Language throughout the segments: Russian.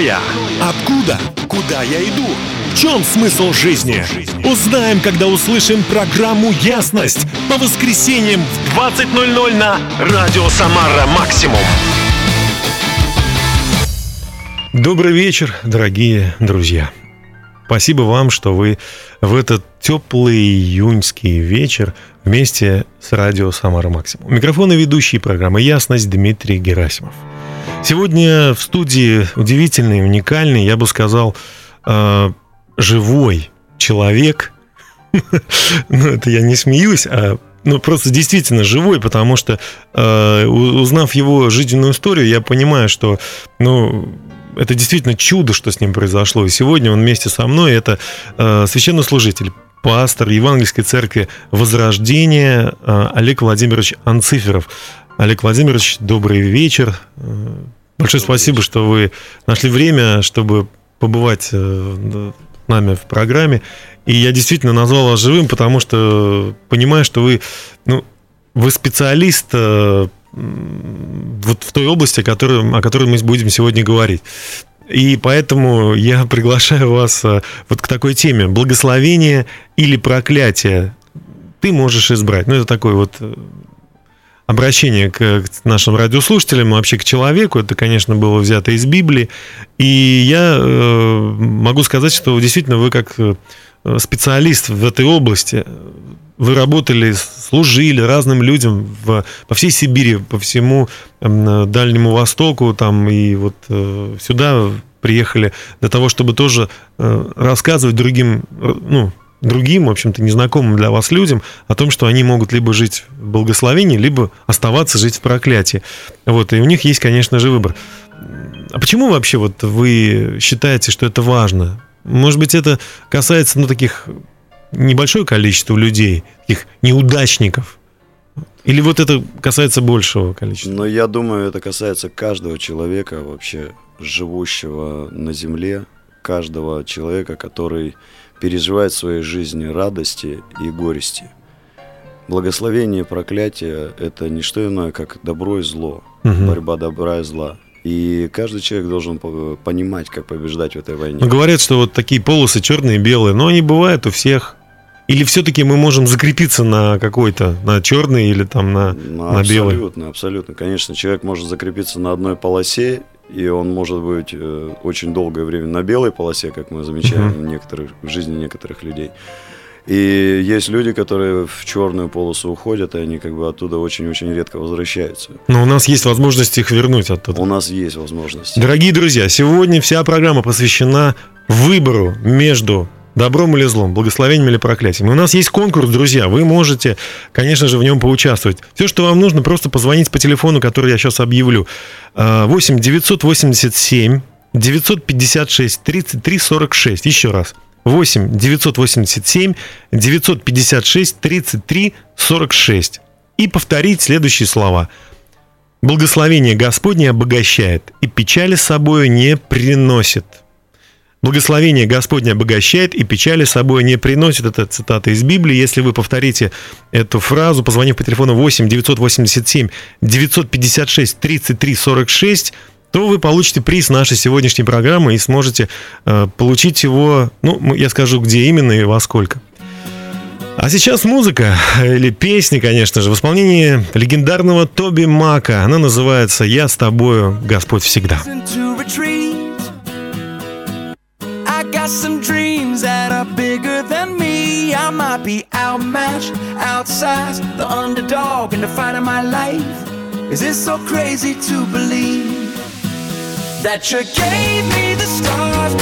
я? Откуда? Куда я иду? В чем смысл жизни? Узнаем, когда услышим программу «Ясность» по воскресеньям в 20.00 на Радио Самара Максимум. Добрый вечер, дорогие друзья. Спасибо вам, что вы в этот теплый июньский вечер вместе с радио «Самара Максимум». Микрофон и ведущий программы «Ясность» Дмитрий Герасимов. Сегодня в студии удивительный, уникальный, я бы сказал, э, живой человек. Ну, это я не смеюсь, а ну, просто действительно живой, потому что, э, узнав его жизненную историю, я понимаю, что, ну, это действительно чудо, что с ним произошло. И сегодня он вместе со мной, это э, священнослужитель, пастор Евангельской церкви Возрождения э, Олег Владимирович Анциферов. Олег Владимирович, добрый вечер. Большое спасибо, что вы нашли время, чтобы побывать э, с нами в программе. И я действительно назвал вас живым, потому что понимаю, что вы, ну, вы специалист э, вот в той области, о которой, о которой мы будем сегодня говорить. И поэтому я приглашаю вас э, вот к такой теме. Благословение или проклятие ты можешь избрать. Ну, это такой вот обращение к нашим радиослушателям, вообще к человеку. Это, конечно, было взято из Библии. И я э, могу сказать, что действительно вы как специалист в этой области вы работали, служили разным людям в, по всей Сибири, по всему э, Дальнему Востоку, там и вот э, сюда приехали для того, чтобы тоже э, рассказывать другим, э, ну, другим, в общем-то, незнакомым для вас людям о том, что они могут либо жить в благословении, либо оставаться жить в проклятии. Вот, и у них есть, конечно же, выбор. А почему вообще вот вы считаете, что это важно? Может быть, это касается, ну, таких небольшое количество людей, таких неудачников? Или вот это касается большего количества? Но я думаю, это касается каждого человека вообще, живущего на земле, каждого человека, который переживает в своей жизни радости и горести. Благословение и проклятие – это не что иное, как добро и зло, угу. борьба добра и зла. И каждый человек должен понимать, как побеждать в этой войне. Но говорят, что вот такие полосы черные и белые, но они бывают у всех. Или все-таки мы можем закрепиться на какой-то, на черный или там на, ну, на белый? Абсолютно, абсолютно. Конечно, человек может закрепиться на одной полосе, и он может быть э, очень долгое время на белой полосе, как мы замечаем в, некоторых, в жизни некоторых людей. И есть люди, которые в черную полосу уходят, и они как бы оттуда очень-очень редко возвращаются. Но у нас есть возможность их вернуть оттуда. У нас есть возможность. Дорогие друзья, сегодня вся программа посвящена выбору между Добром или злом, благословением или проклятием. И у нас есть конкурс, друзья. Вы можете, конечно же, в нем поучаствовать. Все, что вам нужно, просто позвонить по телефону, который я сейчас объявлю. 8 987 956 33 46. Еще раз. 8 987 956 33 46. И повторить следующие слова. Благословение Господне обогащает, и печали с собою не приносит. Благословение Господне обогащает и печали с собой не приносит. Это цитата из Библии. Если вы повторите эту фразу, позвонив по телефону 8 987 956 33 46, то вы получите приз нашей сегодняшней программы и сможете э, получить его, ну, я скажу, где именно и во сколько. А сейчас музыка, или песни, конечно же, в исполнении легендарного Тоби Мака. Она называется «Я с тобою, Господь всегда». Got some dreams that are bigger than me. I might be outmatched, outsized, the underdog in the fight of my life. Is it so crazy to believe that you gave me the stars,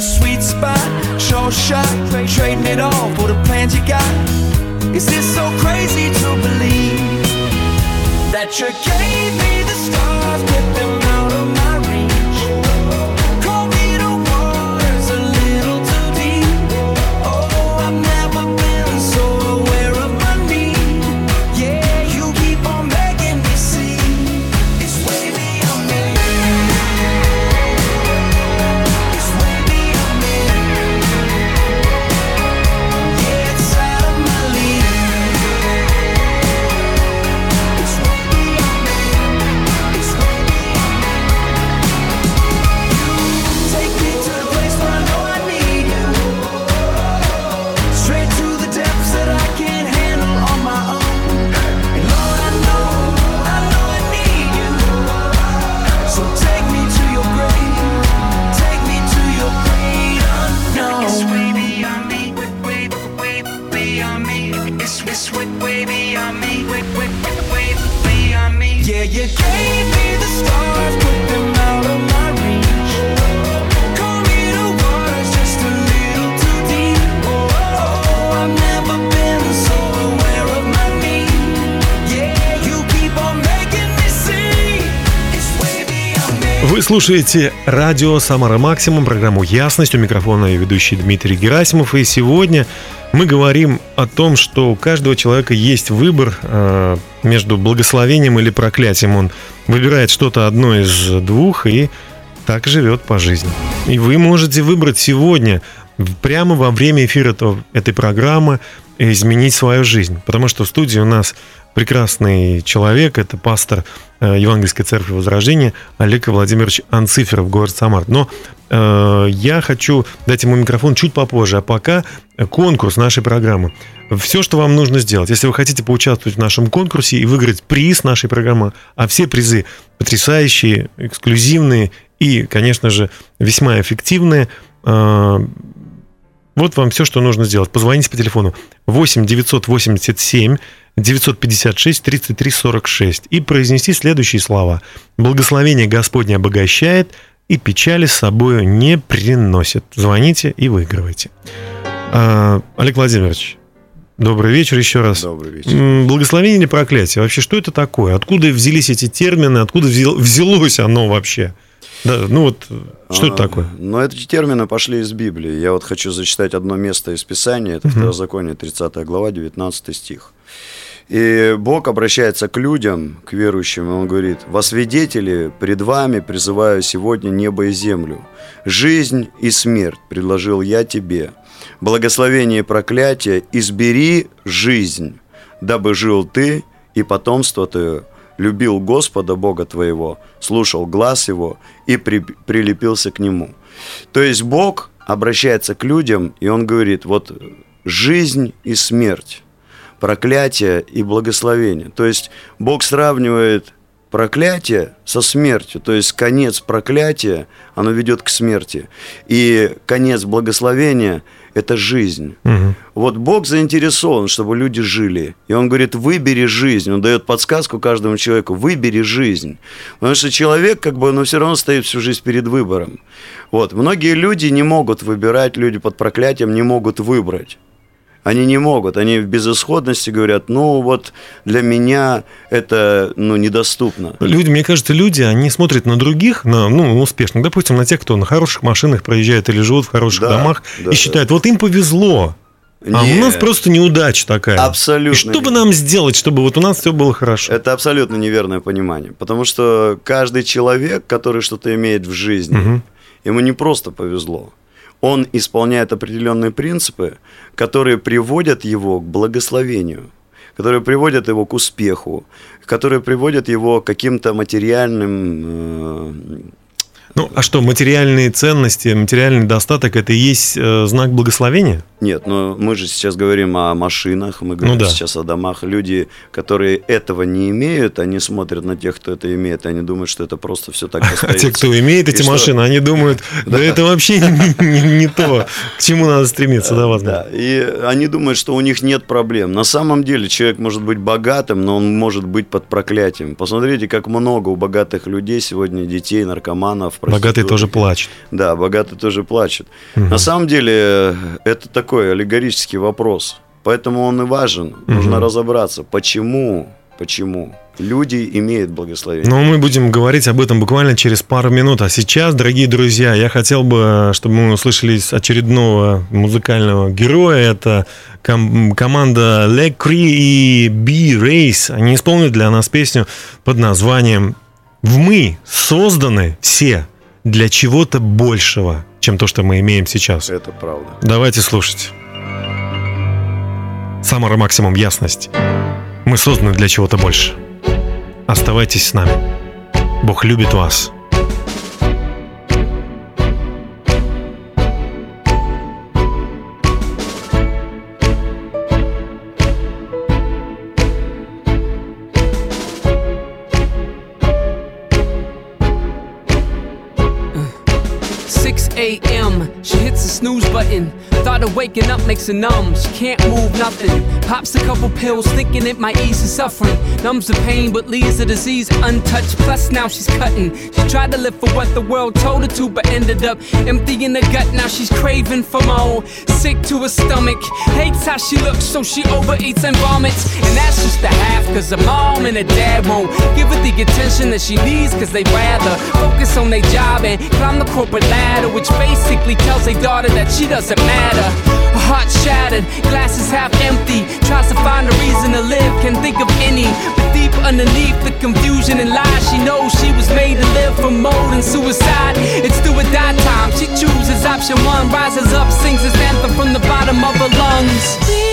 the sweet spot, show shot, trading it all for the plans you got. Is this so crazy to believe that you gave me the stars, слушаете радио «Самара Максимум», программу «Ясность». У микрофона я ведущий Дмитрий Герасимов. И сегодня мы говорим о том, что у каждого человека есть выбор э, между благословением или проклятием. Он выбирает что-то одно из двух и так живет по жизни. И вы можете выбрать сегодня, прямо во время эфира этой программы, изменить свою жизнь. Потому что в студии у нас прекрасный человек, это пастор э, Евангельской церкви Возрождения Олег Владимирович Анциферов, город Самар. Но э, я хочу дать ему микрофон чуть попозже, а пока конкурс нашей программы. Все, что вам нужно сделать, если вы хотите поучаствовать в нашем конкурсе и выиграть приз нашей программы, а все призы потрясающие, эксклюзивные и, конечно же, весьма эффективные, э, вот вам все, что нужно сделать. Позвоните по телефону 8 987 956 33 46 и произнести следующие слова. Благословение Господне обогащает и печали с собой не приносит. Звоните и выигрывайте. А, Олег Владимирович, добрый вечер еще раз. Добрый вечер. Благословение или проклятие? Вообще, что это такое? Откуда взялись эти термины? Откуда взял- взялось оно вообще? Да, ну вот, что это А, такое? Но эти термины пошли из Библии. Я вот хочу зачитать одно место из Писания. Это Второзаконие, 30 глава, 19 стих. И Бог обращается к людям, к верующим, и Он говорит, «Во свидетели пред вами призываю сегодня небо и землю. Жизнь и смерть предложил я тебе. Благословение и проклятие избери жизнь, дабы жил ты и потомство твое, любил Господа Бога твоего, слушал глаз его и при- прилепился к нему». То есть Бог обращается к людям, и Он говорит, вот жизнь и смерть, проклятие и благословение. То есть Бог сравнивает проклятие со смертью, то есть конец проклятия, оно ведет к смерти, и конец благословения – это жизнь. Мгм. Вот Бог заинтересован, чтобы люди жили. И Он говорит, выбери жизнь. Он дает подсказку каждому человеку, выбери жизнь. Потому что человек, как бы, но все равно стоит всю жизнь перед выбором. Вот. Многие люди не могут выбирать, люди под проклятием не могут выбрать. Они не могут, они в безысходности говорят, ну вот для меня это ну, недоступно. Люди, мне кажется, люди, они смотрят на других, на ну, успешных, допустим, на тех, кто на хороших машинах проезжает или живут в хороших Да, домах, да, и считают, вот им повезло. А Не, у нас просто неудача такая. Абсолютно. И что бы нам сделать, чтобы вот у нас все было хорошо? Это абсолютно неверное понимание. Потому что каждый человек, который что-то имеет в жизни, Мгм. ему не просто повезло. Он исполняет определенные принципы, которые приводят его к благословению, которые приводят его к успеху, которые приводят его к каким-то материальным э, Ну, а что, материальные ценности, материальный достаток это и есть э, знак благословения? Нет, но мы же сейчас говорим о машинах, мы говорим Ну да. сейчас о домах. Люди, которые этого не имеют, они смотрят на тех, кто это имеет, и они думают, что это просто все так А остается. те, кто имеет И эти что? машины, они думают, да это вообще не то, к чему надо стремиться, да, возможно. Да, и они думают, что у них нет проблем. На самом деле человек может быть богатым, но он может быть под проклятием. Посмотрите, как много у богатых людей сегодня детей, наркоманов, проституток. Богатый тоже плачет. Да, богатый тоже плачет. Мгм. На самом деле, э, это такой аллегорический вопрос. Поэтому он и важен. Нужно Мгм. разобраться, почему, почему люди имеют благословение. Но мы будем говорить об этом буквально через пару минут. А сейчас, дорогие друзья, я хотел бы, чтобы мы услышали очередного музыкального героя. Это ком- команда Le Cri и B-Race. Они исполнят для нас песню под названием «Мы созданы все для чего-то большего, чем то, что мы имеем сейчас». Это правда. Давайте слушать. Самара максимум ясность. Мы созданы для чего-то больше. Оставайтесь с нами. Бог любит вас. Thought of waking up makes her numb. She can't move nothing. Pops a couple pills, thinking it might ease the suffering. Numbs the pain, but leaves the disease untouched. Plus now she's cutting. She tried to live for what the world told her to, but ended up empty in the gut. Now she's craving for more. Sick to her stomach. Hates how she looks, so she overeats and vomits. And that's just the half, cause her mom and her dad won't give her the attention that she needs, cause they rather focus on their job and climb the corporate ladder, which basically tells their daughter that she doesn't matter. Her heart shattered, glasses half empty. Tries to find a reason to live, can't think of any. But deep underneath the confusion and lies, she knows she was made to live for more than suicide. It's do or die time. She chooses option one, rises up, sings his anthem from the bottom of her lungs.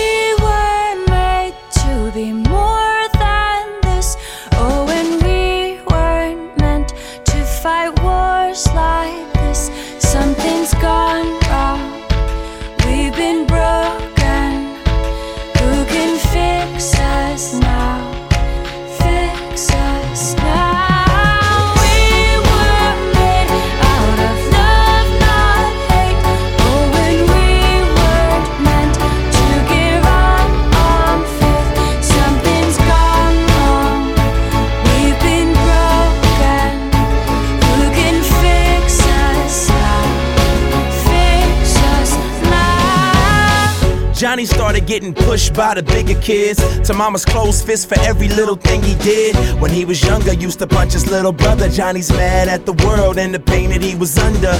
Getting pushed by the bigger kids. To mama's closed fist for every little thing he did. When he was younger, used to punch his little brother. Johnny's mad at the world and the pain that he was under.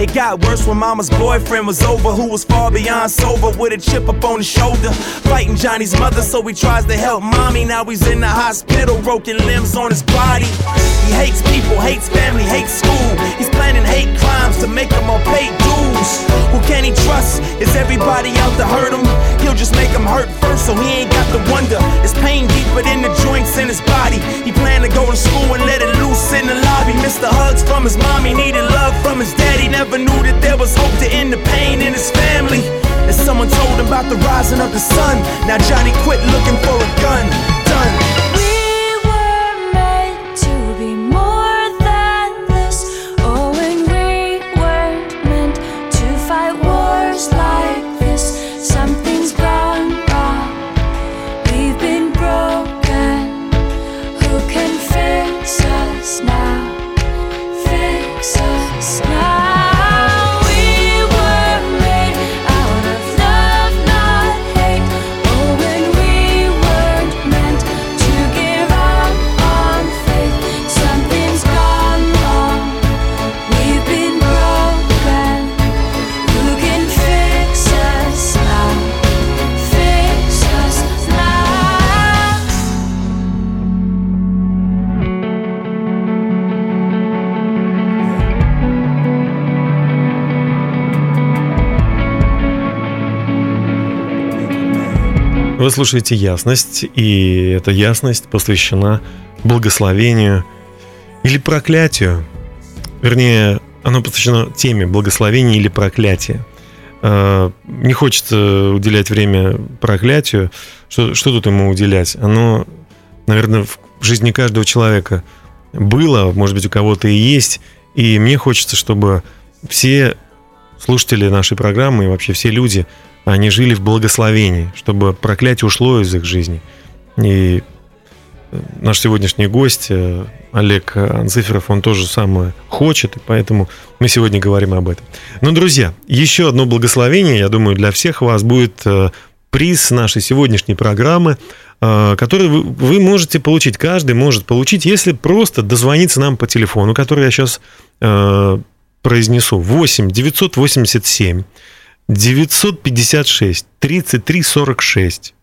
It got worse when mama's boyfriend was over, who was far beyond sober with a chip up on his shoulder. Fighting Johnny's mother, so he tries to help mommy. Now he's in the hospital, broken limbs on his body. He hates people, hates family, hates school. He's planning hate crimes to make them all pay dues. Who can he trust? Is everybody out to hurt him? He'll just make him hurt first, so he ain't got to wonder. Is pain deeper than the joints in his body? He planned to go to school and let it loose in the lobby. Missed the hugs from his mommy, needed love from his daddy. Never knew that there was hope to end the pain in his family. And someone told him about the rising of the sun. Now Johnny quit looking for a gun. Done. Вы слушаете «Ясность», и эта ясность посвящена благословению или проклятию. Вернее, оно посвящено теме благословения или проклятия. Э, Не хочется уделять время проклятию. Что, что тут ему уделять? Оно, наверное, в жизни каждого человека было, может быть, у кого-то и есть. И мне хочется, чтобы все слушатели нашей программы и вообще все люди, они жили в благословении, чтобы проклятие ушло из их жизни. И э, наш сегодняшний гость э, Олег Анциферов, он тоже самое хочет, и поэтому мы сегодня говорим об этом. Но, друзья, еще одно благословение, я думаю, для всех вас будет э, приз нашей сегодняшней программы, который вы, можете получить, каждый может получить, если просто дозвониться нам по телефону, который я сейчас произнесу. 8 987 956 33 46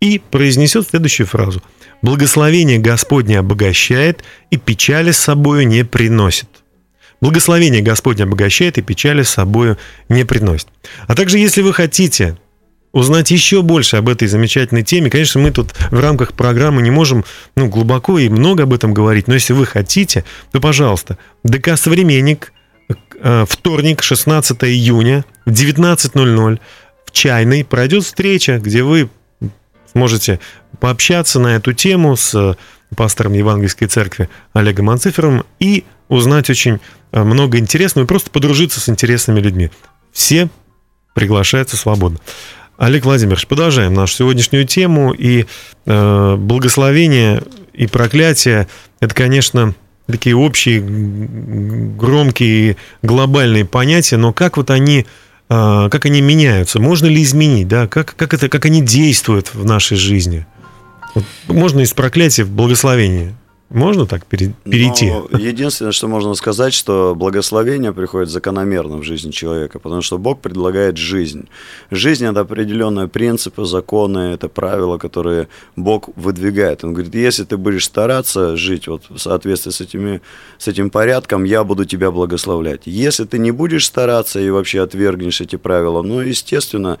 и произнесет следующую фразу. «Благословение Господне обогащает и печали с собою не приносит». Благословение Господне обогащает и печали с собою не приносит. А также, если вы хотите узнать еще больше об этой замечательной теме, конечно, мы тут в рамках программы не можем ну, глубоко и много об этом говорить, но если вы хотите, то, пожалуйста, ДК «Современник», э, вторник, 16 июня, в 19.00 в Чайной пройдет встреча, где вы сможете пообщаться на эту тему с э, пастором Евангельской церкви Олегом Анцифером и узнать очень э, много интересного и просто подружиться с интересными людьми. Все приглашаются свободно. Олег Владимирович, продолжаем нашу сегодняшнюю тему. И э, благословение и проклятие – это, конечно, такие общие, громкие, глобальные понятия, но как вот они как они меняются, можно ли изменить, да, как, как, это, как они действуют в нашей жизни. Вот можно из проклятия в благословение. Можно так пере- перейти? Но единственное, что можно сказать, что благословение приходит закономерно в жизни человека, потому что Бог предлагает жизнь. Жизнь – это определенные принципы, законы, это правила, которые Бог выдвигает. Он говорит, если ты будешь стараться жить вот в соответствии с, этими, с этим порядком, я буду тебя благословлять. Если ты не будешь стараться и вообще отвергнешь эти правила, ну, естественно,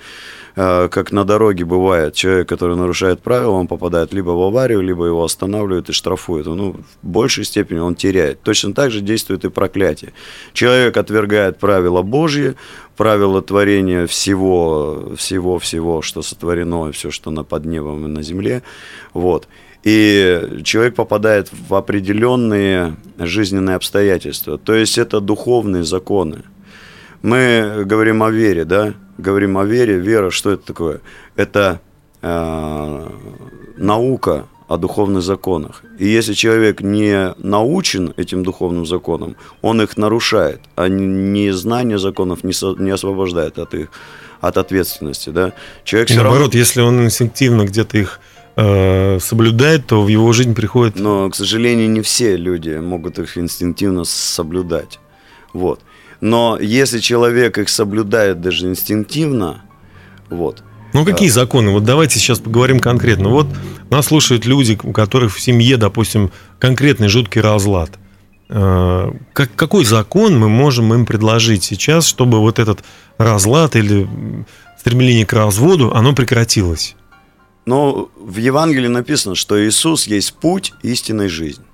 как на дороге бывает, человек, который нарушает правила, он попадает либо в аварию, либо его останавливают и штрафуют. Ну, в большей степени он теряет. Точно так же действует и проклятие. Человек отвергает правила Божьи, правила творения всего, всего, всего, что сотворено, и все, что на под небом и на земле. Вот. И человек попадает в определенные жизненные обстоятельства. То есть это духовные законы. Мы говорим о вере, да? Говорим о вере. Вера, что это такое? Это э, наука о духовных законах. И если человек не научен этим духовным законам, он их нарушает, а не знание законов не, со- не освобождает от их от ответственности, да? Человек И наоборот, если он инстинктивно где-то их э, соблюдает, то в его жизнь приходит Но, к сожалению, не все люди могут их инстинктивно соблюдать. Вот. Но если человек их соблюдает даже инстинктивно, вот, Ну, какие законы? Вот давайте сейчас поговорим конкретно. Вот нас слушают люди, у которых в семье, допустим, конкретный жуткий разлад. Э, Как, какой закон мы можем им предложить сейчас, чтобы вот этот разлад или стремление к разводу, оно прекратилось? Но в Евангелии написано, что Иисус есть путь истинной жизни.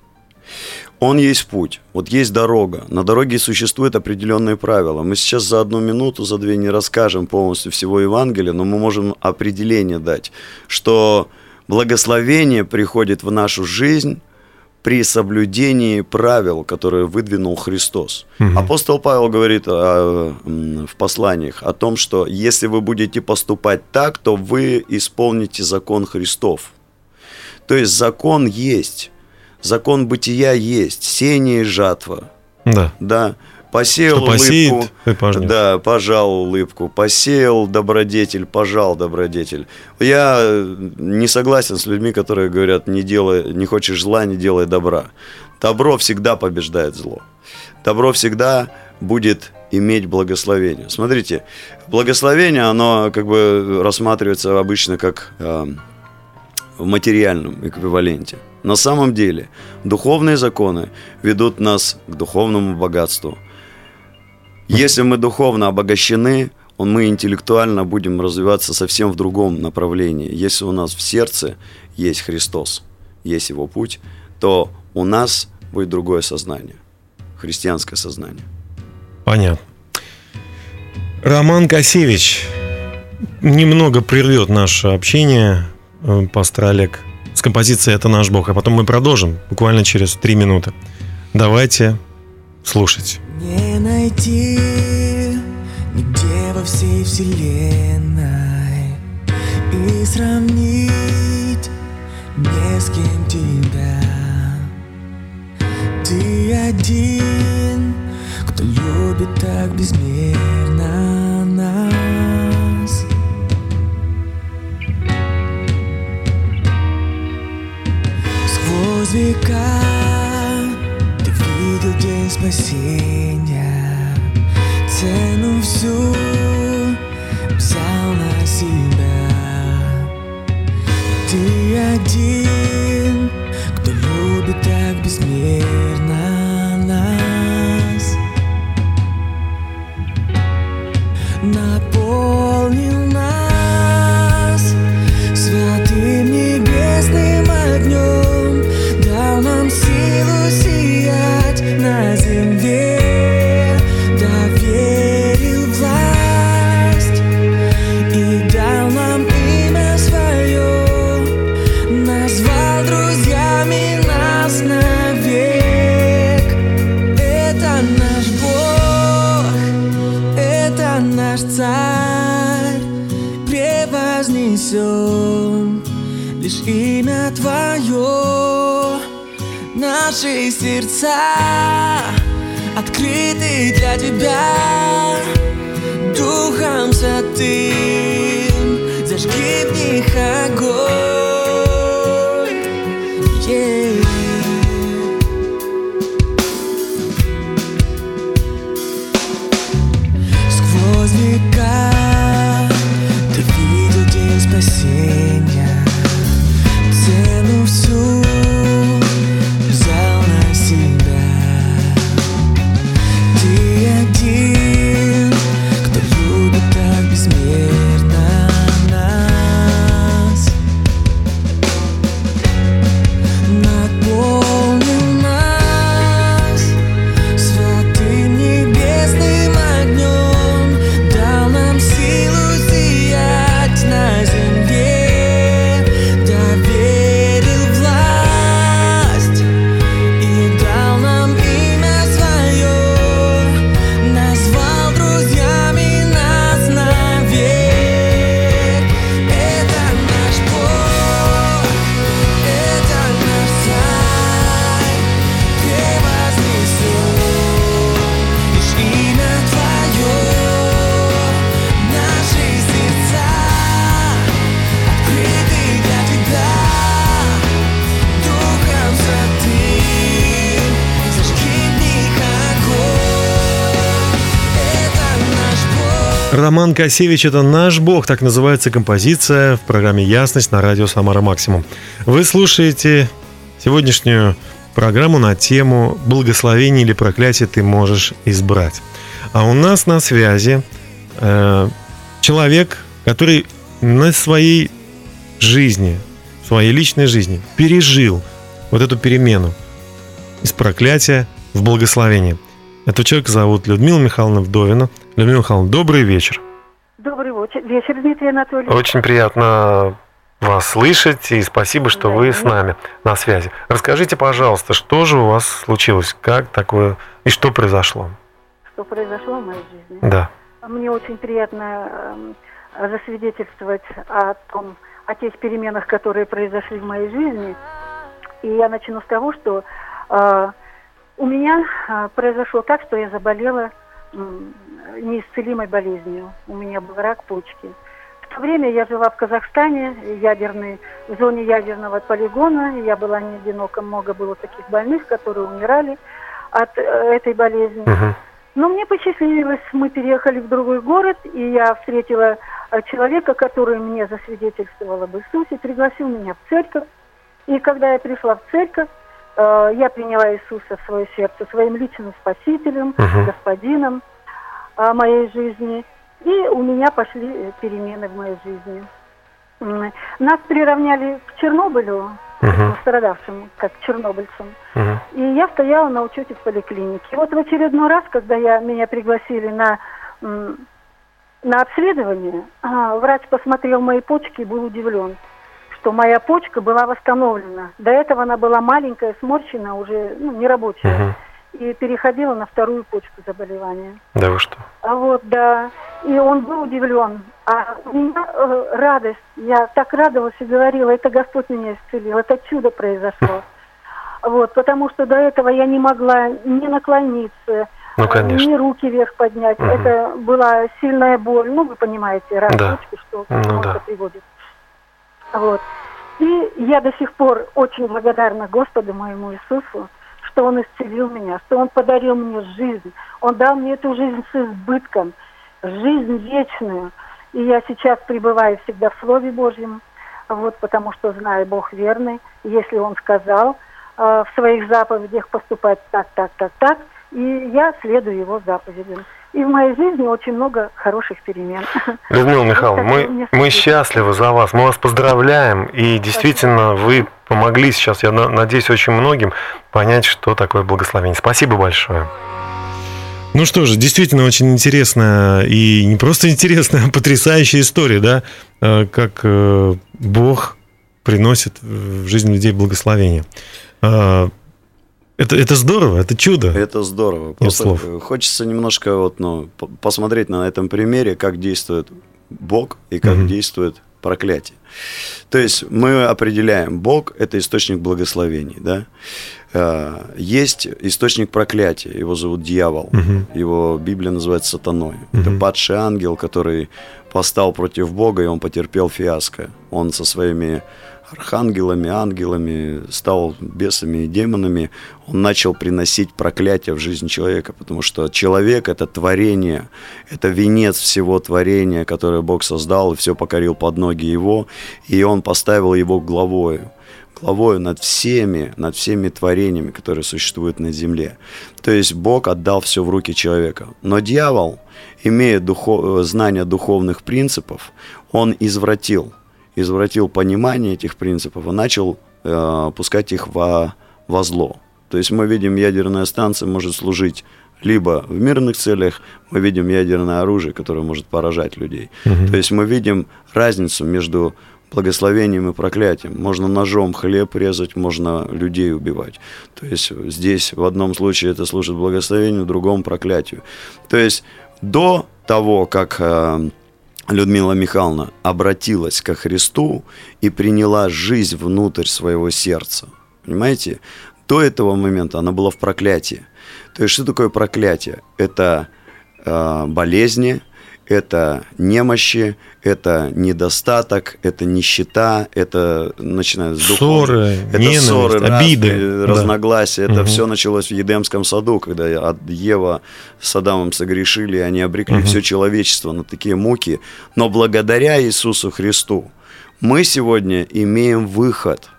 Он есть путь, вот есть дорога. На дороге существуют определенные правила. Мы сейчас за одну минуту, за две не расскажем полностью всего Евангелия, но мы можем определение дать, что благословение приходит в нашу жизнь при соблюдении правил, которые выдвинул Христос. Апостол Павел говорит а, м, в посланиях о том, что если вы будете поступать так, то вы исполните закон Христов. То есть закон есть, закон бытия есть, сеяние и жатва. Да. Да, посеял Кто посеет, улыбку, пожнет. да, пожал улыбку, посеял добродетель, пожал добродетель. Я э, не согласен с людьми, которые говорят, не делай, не хочешь зла, не делай добра. Добро всегда побеждает зло. Добро всегда будет иметь благословение. Смотрите, благословение, оно как бы рассматривается обычно как э, в материальном эквиваленте. На самом деле, духовные законы ведут нас к духовному богатству. Если мы духовно обогащены, мы интеллектуально будем развиваться совсем в другом направлении. Если у нас в сердце есть Христос, есть Его путь, то у нас будет другое сознание, христианское сознание. Понятно. Роман Косевич немного прервет наше общение, э, пастор Олег, с композицией «Это наш Бог», а потом мы продолжим буквально через три минуты. Давайте слушать. Не найти нигде во всей вселенной И сравнить не с кем тебя Ты один, кто любит так безмерно спасения Цену всю взял на себя Ты один, кто любит так безмерно сердца открыты для Тебя. Духом Святым зажги в них огонь Роман Косевич «Это наш Бог», так называется композиция в программе «Ясность» на радио «Самара Максимум». Вы слушаете сегодняшнюю программу на тему «Благословение или проклятие ты можешь избрать». А у нас на связи э, человек, который на своей жизни, своей личной жизни пережил вот эту перемену из проклятия в благословение. Этого человека зовут Людмила Михайловна Вдовина. Людмила Михайловна, добрый вечер. Добрый вечер, Дмитрий Анатольевич. Очень приятно вас слышать и спасибо, что вы с нами на связи. Расскажите, пожалуйста, что же у вас случилось, как такое и что произошло? Что произошло в моей жизни? Да. Мне очень приятно эм, засвидетельствовать о том, о тех переменах, которые произошли в моей жизни. И я начну с того, что э, у меня э, произошло так, что я заболела неисцелимой болезнью. У меня был рак почки. В то время я жила в Казахстане, ядерный, в зоне ядерного полигона. Я была не одинока, много было таких больных, которые умирали от э, этой болезни. Мгм. Но мне посчастливилось, мы переехали в другой город, и я встретила э, человека, который мне засвидетельствовал об Иисусе, пригласил меня в церковь. И когда я пришла в церковь, э, я приняла Иисуса в свое сердце своим личным спасителем, Мгм. господином э, моей жизни. И у меня пошли э, перемены в моей жизни. Нас приравняли к Чернобылю, Мгм. пострадавшим, как чернобыльцам. Мгм. И я стояла на учете в поликлинике. Вот в очередной раз, когда я, меня пригласили на, на обследование, а, врач посмотрел мои почки и был удивлен, что моя почка была восстановлена. До этого она была маленькая, сморщенная, уже ну, нерабочая. Мгм. И переходила на вторую почку заболевания. Да вы что? А вот, да. И он был удивлен. А у меня э, радость. Я так радовалась и говорила, это Господь меня исцелил, это чудо произошло. Вот, потому что до этого я не могла ни наклониться, Ну, э, конечно. ни руки вверх поднять. Мгм. Это была сильная боль. Ну, вы понимаете, рак Да. почки, что Ну, да. приводит. Вот. И я до сих пор очень благодарна Господу моему Иисусу, что Он исцелил меня, что Он подарил мне жизнь. Он дал мне эту жизнь с избытком, жизнь вечную. И я сейчас пребываю всегда в Слове Божьем, вот, потому что знаю, Бог верный. Если Он сказал э, в своих заповедях поступать так, так, так, так, и я следую Его заповедям. И в моей жизни очень много хороших перемен. Людмила Михайловна, мы, мы счастливы за вас, мы вас поздравляем, и действительно вы помогли сейчас, я на- надеюсь, очень многим понять, что такое благословение. Спасибо большое. Ну что же, действительно очень интересная и не просто интересная, а потрясающая история, да, Э, как э, Бог приносит в жизнь людей благословение. Э, Это, это здорово, это чудо. Это здорово. Нет Просто слов. хочется немножко вот, ну, посмотреть на этом примере, как действует Бог и как Мгм. действует проклятие. То есть мы определяем, Бог – это источник благословений, да? Э, Есть источник проклятия, его зовут дьявол, Мгм. его Библия называет сатаной. Это Мгм. падший ангел, который постал против Бога, и он потерпел фиаско. Он со своими архангелами, ангелами, стал бесами и демонами, он начал приносить проклятие в жизнь человека, потому что человек – это творение, это венец всего творения, которое Бог создал, и все покорил под ноги его, и он поставил его главою главою над всеми, над всеми творениями, которые существуют на земле. То есть Бог отдал все в руки человека. Но дьявол, имея духо- э, знание духовных принципов, он извратил, извратил понимание этих принципов и начал э, пускать их во, во зло. То есть мы видим, ядерная станция может служить либо в мирных целях, мы видим ядерное оружие, которое может поражать людей. То есть мы видим разницу между благословением и проклятием. Можно ножом хлеб резать, можно людей убивать. То есть здесь в одном случае это служит благословению, в другом проклятию. То есть до того, как э, Людмила Михайловна обратилась ко Христу и приняла жизнь внутрь своего сердца, понимаете, до этого момента она была в проклятии. То есть что такое проклятие? Это э, болезни, это немощи, это недостаток, это нищета, это начиная с Ссоры, это ссоры, обиды, разные, да. разногласия. Это Мгм. все началось в Едемском саду, когда от Ева с Адамом согрешили, и они обрекли Мгм. все человечество на такие муки. Но благодаря Иисусу Христу мы сегодня имеем выход,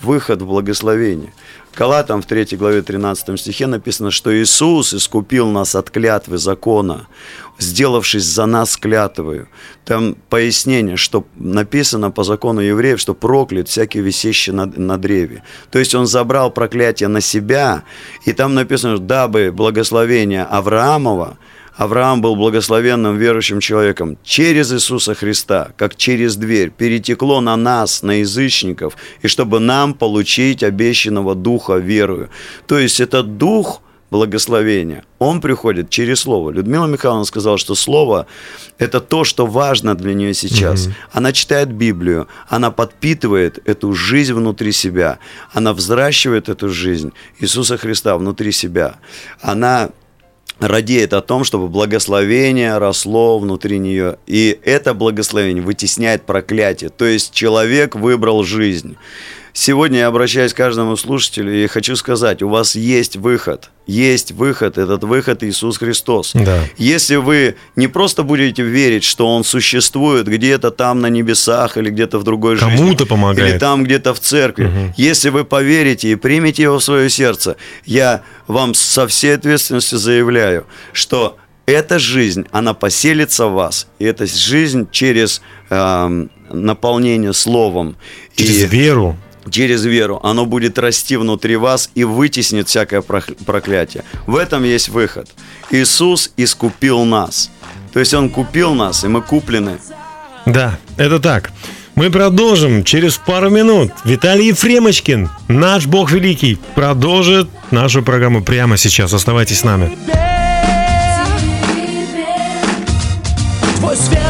выход в благословение. Галатам в 3 главе 13 стихе написано, что Иисус искупил нас от клятвы закона, сделавшись за нас клятвою. Там пояснение, что написано по закону евреев, что проклят всякий висящий на, на древе. То есть он забрал проклятие на себя, и там написано, дабы благословение Авраамова, Авраам был благословенным верующим человеком через Иисуса Христа, как через дверь, перетекло на нас, на язычников, и чтобы нам получить обещанного Духа верою. То есть этот Дух благословения, он приходит через Слово. Людмила Михайловна сказала, что Слово – это то, что важно для нее сейчас. Она читает Библию, она подпитывает эту жизнь внутри себя, она взращивает эту жизнь Иисуса Христа внутри себя. Она радеет о том, чтобы благословение росло внутри нее. И это благословение вытесняет проклятие. То есть человек выбрал жизнь. Сегодня я обращаюсь к каждому слушателю и хочу сказать, у вас есть выход. Есть выход, этот выход Иисус Христос. Да. Если вы не просто будете верить, что Он существует где-то там на небесах или где-то в другой жизни, Кому-то помогает. или там где-то в церкви, если вы поверите и примете его в свое сердце, я вам со всей ответственностью заявляю, что эта жизнь, она поселится в вас, и эта жизнь через эм, наполнение словом Через и веру. Через веру, оно будет расти внутри вас и вытеснит всякое проклятие. В этом есть выход. Иисус искупил нас. То есть Он купил нас, и мы куплены. Да, это так. Мы продолжим через пару минут. Виталий Ефремочкин, наш Бог Великий, продолжит нашу программу прямо сейчас. Оставайтесь с нами. Твой свет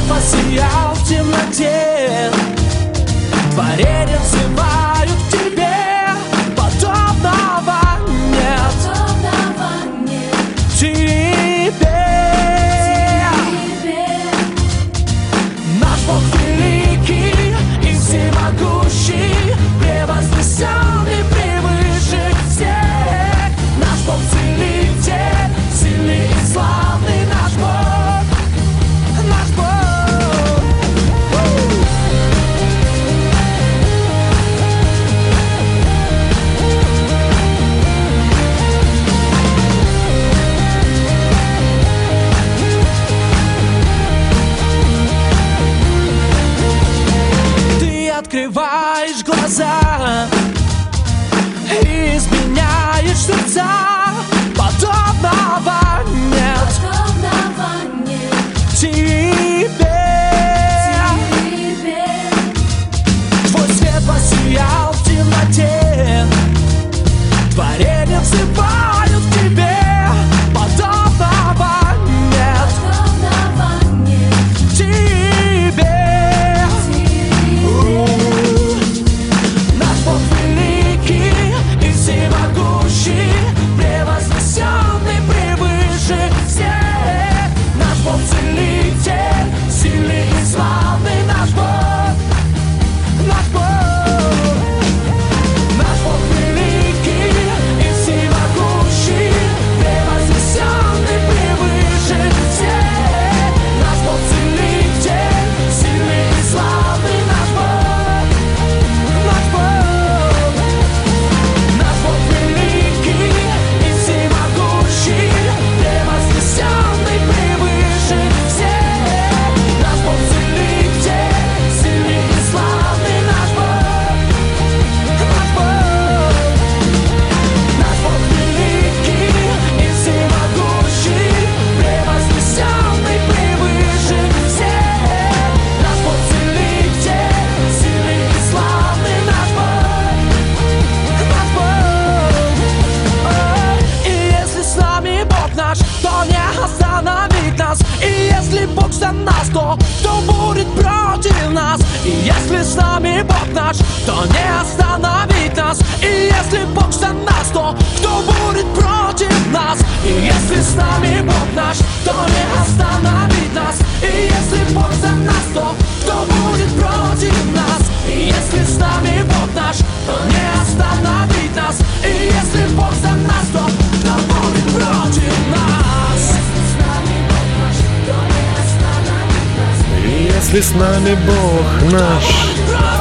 Если с нами Бог наш.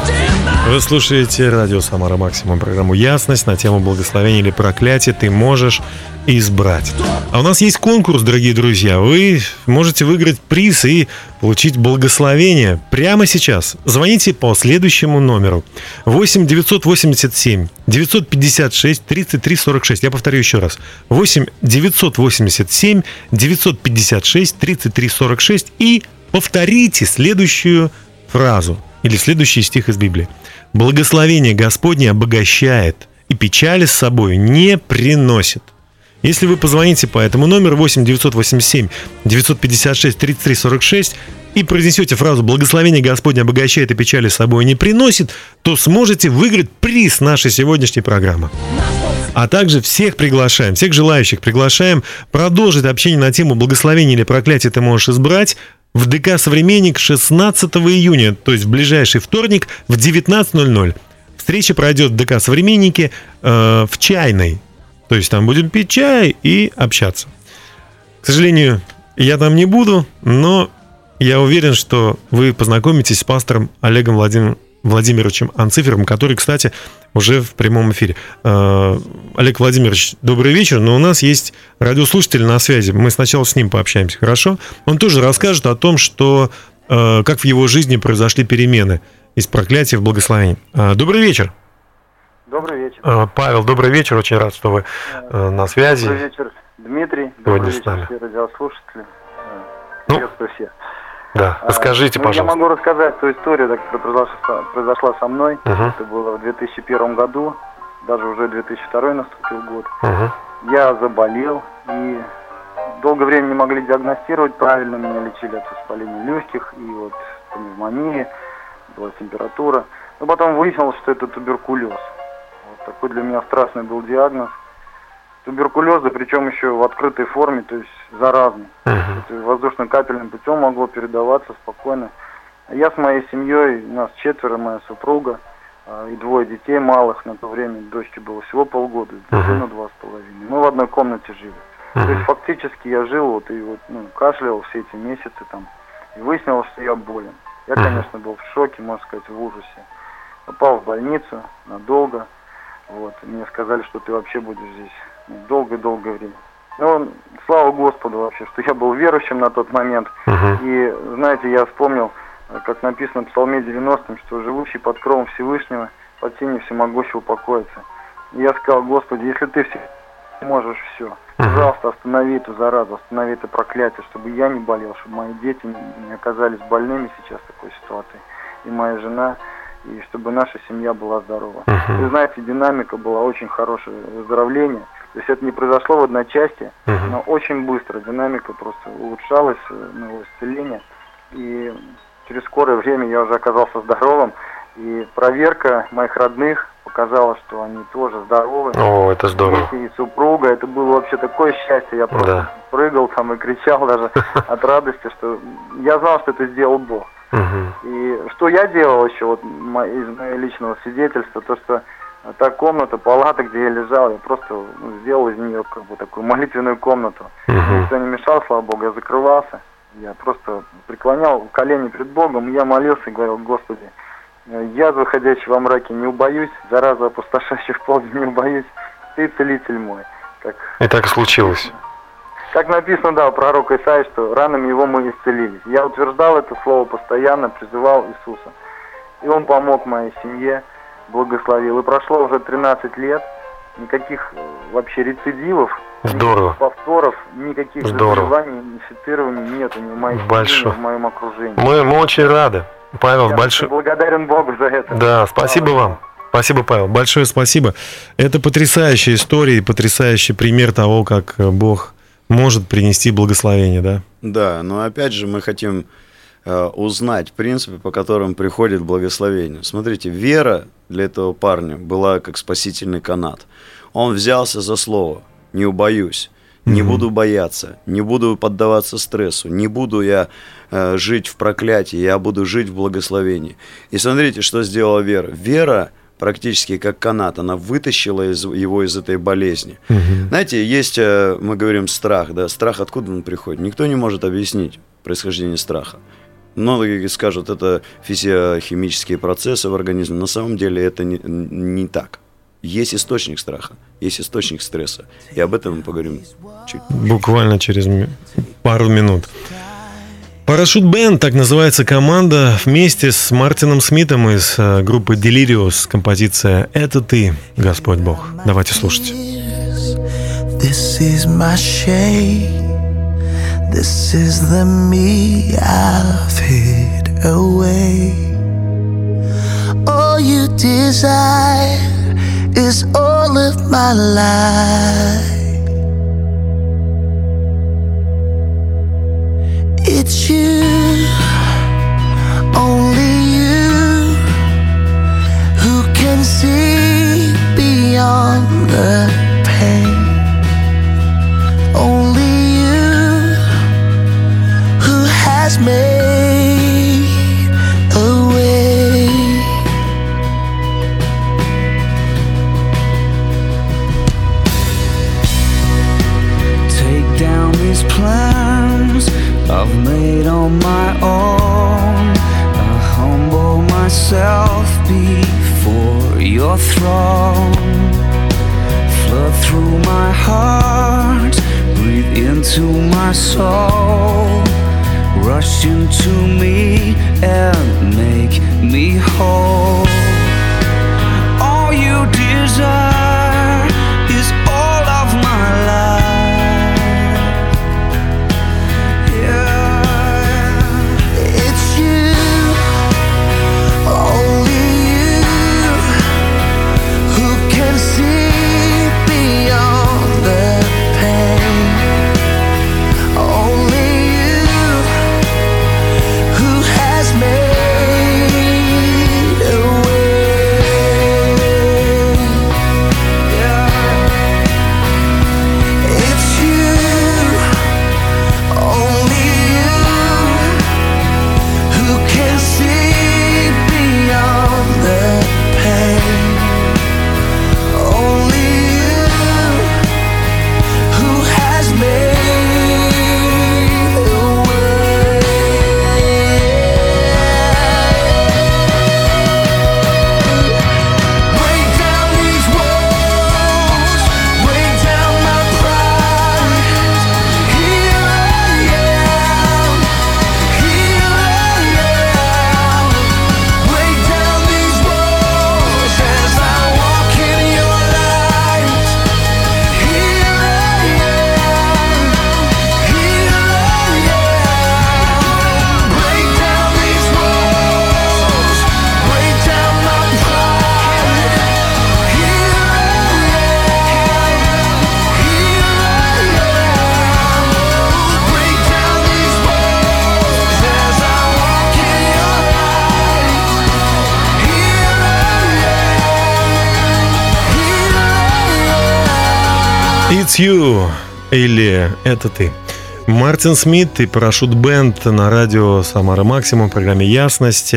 Вы слушаете радио Самара Максимум, программу «Ясность» на тему благословения или проклятия ты можешь избрать. А у нас есть конкурс, дорогие друзья. Вы можете выиграть приз и получить благословение прямо сейчас. Звоните по следующему номеру. 8 987 956 33 46. Я повторю еще раз. 8 987 956 33 46 и повторите следующую фразу или следующий стих из Библии. Благословение Господне обогащает и печали с собой не приносит. Если вы позвоните по этому номеру 8 987 956 33 46 и произнесете фразу «Благословение Господне обогащает и печали с собой не приносит», то сможете выиграть приз нашей сегодняшней программы. А также всех приглашаем, всех желающих приглашаем продолжить общение на тему благословения или проклятия ты можешь избрать в ДК «Современник» 16 июня, то есть в ближайший вторник в 19.00. Встреча пройдет в ДК «Современники» э, в чайной. То есть там будем пить чай и общаться. К сожалению, я там не буду, но я уверен, что вы познакомитесь с пастором Олегом Владим- Владимировичем Анцифером, который, кстати, уже в прямом эфире. Э, Олег Владимирович, добрый вечер, но у нас есть радиослушатель на связи. Мы сначала с ним пообщаемся, хорошо? Он тоже расскажет о том, что э, как в его жизни произошли перемены из проклятия в благословение. Э, Добрый вечер. Добрый вечер. Павел, добрый вечер. Очень рад, что вы на связи. Добрый вечер, Дмитрий. Сегодня Добрый с вечер, все радиослушатели. Ну, Приветствую всех. Да, А, расскажите, ну, Я пожалуйста. могу рассказать ту историю, которая произошла, со- произошла со мной. Мгм. Это было в 2001 году, даже уже 2002 наступил год. Мгм. Я заболел и долгое время не могли диагностировать правильно. Меня лечили от воспаления легких и вот пневмонии, была температура. Но потом выяснилось, что это туберкулез. Вот такой для меня страшный был диагноз. Туберкулез, да причем еще в открытой форме, то есть заразный. Мгм. Это воздушно-капельным путем могло передаваться спокойно. Я с моей семьей, у нас четверо, моя супруга а, и двое детей малых. На то время дочке было всего полгода, сыну два с половиной. Мы в одной комнате жили. То есть фактически я жил вот и вот ну, кашлял все эти месяцы там. И выяснилось, что я болен. Я, конечно, был в шоке, можно сказать, в ужасе. Попал в больницу надолго. Вот. И мне сказали, что ты вообще будешь здесь долгое-долгое время. Ну, слава Господу вообще, что я был верующим на тот момент. Мгм. И, знаете, я вспомнил, как написано в Псалме 90, что живущий под кровом Всевышнего, под тенью всемогущего покоится. И я сказал, Господи, если ты все можешь все, пожалуйста, останови эту заразу, останови это проклятие, чтобы я не болел, чтобы мои дети не оказались больными сейчас в такой ситуации, и моя жена, и чтобы наша семья была здорова. Вы знаете, динамика была очень хорошая, выздоровление. То есть это не произошло в одночасье, Мгм. но очень быстро динамика просто улучшалась, э, моего исцеления. И через скорое время я уже оказался здоровым. И проверка моих родных показала, что они тоже здоровы. О, это здорово. И супруга. Это было вообще такое счастье. Я просто Да. прыгал там и кричал даже от радости, что я знал, что это сделал Бог. И что я делал еще вот из моего личного свидетельства, то что э, та комната, палата, где я лежал, я просто ну, сделал из нее как бы такую молитвенную комнату. Мгм. Никто не мешал, слава Богу, я закрывался. Я просто преклонял колени пред Богом, я молился и говорил, Господи, я, заходящий во мраке, не убоюсь, зараза опустошающих полдень не убоюсь, ты целитель мой. Как И так и случилось. как написано, да, у пророка Исаии, что ранами его мы исцелились. Я утверждал это слово постоянно, призывал Иисуса. И он помог моей семье, благословил. И прошло уже 13 лет, никаких э, вообще рецидивов, Здорово. никаких повторов, никаких Здорово. заболеваний, инфицирований нет ни в моей семье, Большое. ни в моем окружении. Мы, мы очень рады. Павел, Я большое... благодарен Богу за это. Да, спасибо Слава вам. Спасибо, Павел. Большое спасибо. Это потрясающая история и потрясающий пример того, как э, Бог может принести благословение, да? Да, но опять же мы хотим узнать принципы, по которым приходит благословение. Смотрите, вера для этого парня была как спасительный канат. Он взялся за слово, не убоюсь, не буду бояться, не буду поддаваться стрессу, не буду я э, жить в проклятии, я буду жить в благословении. И смотрите, что сделала вера. Вера практически как канат, она вытащила из- его из этой болезни. Знаете, есть, э, мы говорим, страх, да, страх откуда он приходит? Никто не может объяснить происхождение страха. Многие скажут, это физиохимические процессы в организме. На самом деле это не, не так. Есть источник страха, есть источник стресса. И об этом мы поговорим чуть Буквально через пару минут. Парашют Бенд, так называется команда, вместе с Мартином Смитом из э, группы Delirious, композиция «Это ты, Господь Бог». Давайте слушать. This is my shame. This is the me I've hid away. All you desire is all of my life. It's you, only you, who can see beyond the has made a way. Take down these plans I've made on my own. I humble myself before your throne. Flood through my heart, breathe into my soul. Rush into me and make me whole. It's you или это ты. Мартин Смит и Парашют Бенд на радио Самара Максимум в программе Ясность.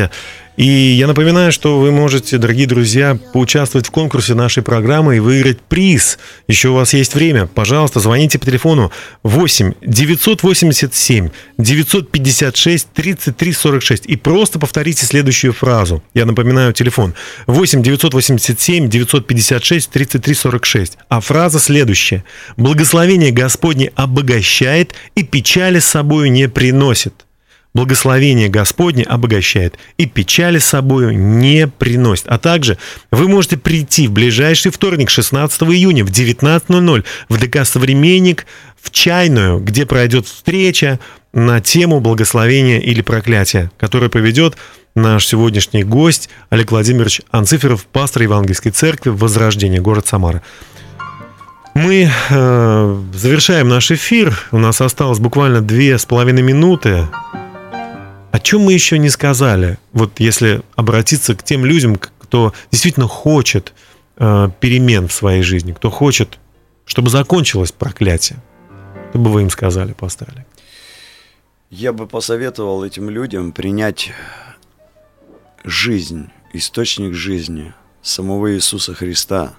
И я напоминаю, что вы можете, дорогие друзья, поучаствовать в конкурсе нашей программы и выиграть приз. Еще у вас есть время. Пожалуйста, звоните по телефону 8 987 956 33 46 и просто повторите следующую фразу. Я напоминаю телефон 8 987 956 33 46. А фраза следующая. Благословение Господне обогащает и печали с собою не приносит. Благословение Господне обогащает и печали с собою не приносит. А также вы можете прийти в ближайший вторник, 16 июня в 19.00 в ДК «Современник» в чайную, где пройдет встреча на тему благословения или проклятия, которую проведет наш сегодняшний гость Олег Владимирович Анциферов, пастор Евангельской церкви «Возрождение», город Самара. Мы э, завершаем наш эфир. У нас осталось буквально две с половиной минуты. О чем мы еще не сказали? Вот если обратиться к тем людям, кто действительно хочет э, перемен в своей жизни, кто хочет, чтобы закончилось проклятие. Что бы вы им сказали, Олег? Я бы посоветовал этим людям принять жизнь, источник жизни самого Иисуса Христа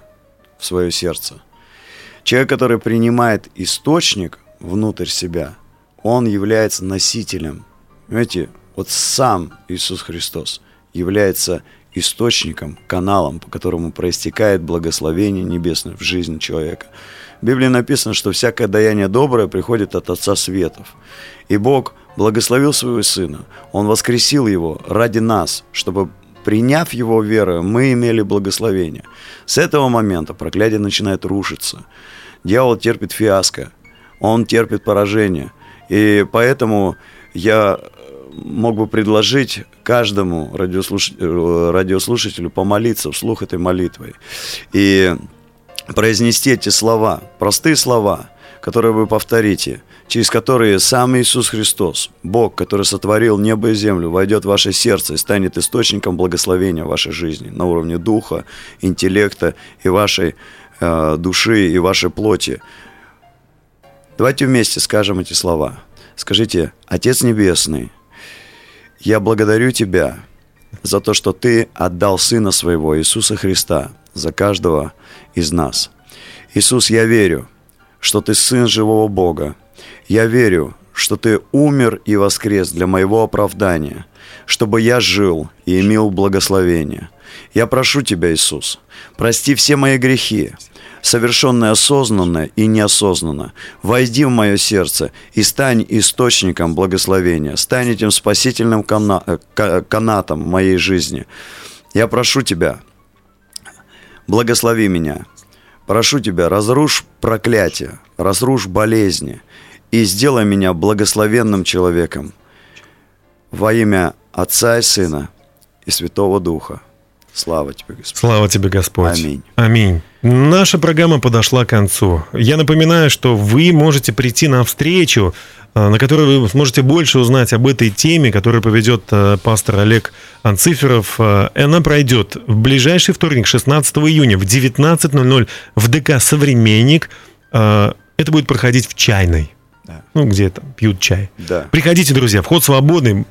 в свое сердце. Человек, который принимает источник внутрь себя, он является носителем. Понимаете, вот сам Иисус Христос является источником, каналом, по которому проистекает благословение небесное в жизнь человека. В Библии написано, что всякое даяние доброе приходит от Отца Светов. И Бог благословил своего Сына. Он воскресил Его ради нас, чтобы, приняв Его верою, мы имели благословение. С этого момента проклятие начинает рушиться. Дьявол терпит фиаско, он терпит поражение. И поэтому я мог бы предложить каждому радиослуш- э, радиослушателю помолиться вслух этой молитвой и произнести эти слова, простые слова, которые вы повторите, через которые сам Иисус Христос, Бог, который сотворил небо и землю, войдет в ваше сердце и станет источником благословения вашей жизни на уровне духа, интеллекта и вашей э, души и вашей плоти. Давайте вместе скажем эти слова. Скажите, Отец Небесный, я благодарю Тебя за то, что Ты отдал Сына Своего, Иисуса Христа, за каждого из нас. Иисус, я верю, что Ты Сын живого Бога. Я верю, что Ты умер и воскрес для моего оправдания, чтобы я жил и имел благословение. Я прошу Тебя, Иисус, прости все мои грехи, совершенные осознанно и неосознанно. Войди в мое сердце и стань источником благословения, стань этим спасительным э, ка- канатом моей жизни. Я прошу Тебя, благослови меня. Прошу Тебя, разрушь проклятие, разрушь болезни и сделай меня благословенным человеком во имя Отца и Сына и Святого Духа. Слава Тебе, Господь. Слава тебе, Господь. Аминь. Аминь. Наша программа подошла к концу. Я напоминаю, что вы можете прийти на встречу, э, на которой вы сможете больше узнать об этой теме, которую поведет э, пастор Олег Анциферов. Э, она пройдет в ближайший вторник, 16 июня в 19.00 в ДК «Современник». Это будет проходить в чайной. Да. Ну, где там пьют чай. Да. Приходите, друзья, вход свободный.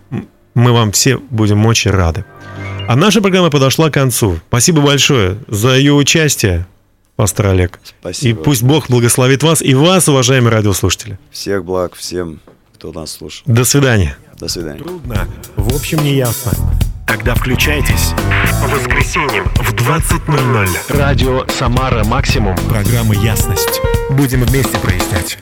Мы вам все будем очень рады. А наша программа подошла к концу. Спасибо большое за ее участие, пастор Олег. Спасибо. И пусть Бог благословит вас и вас, уважаемые радиослушатели. Всех благ всем, кто нас слушает. До свидания. До свидания. Трудно, в общем, не ясно. Тогда включайтесь. По воскресеньям в 20.00. Радио «Самара Максимум». Программа «Ясность». Будем вместе прояснять.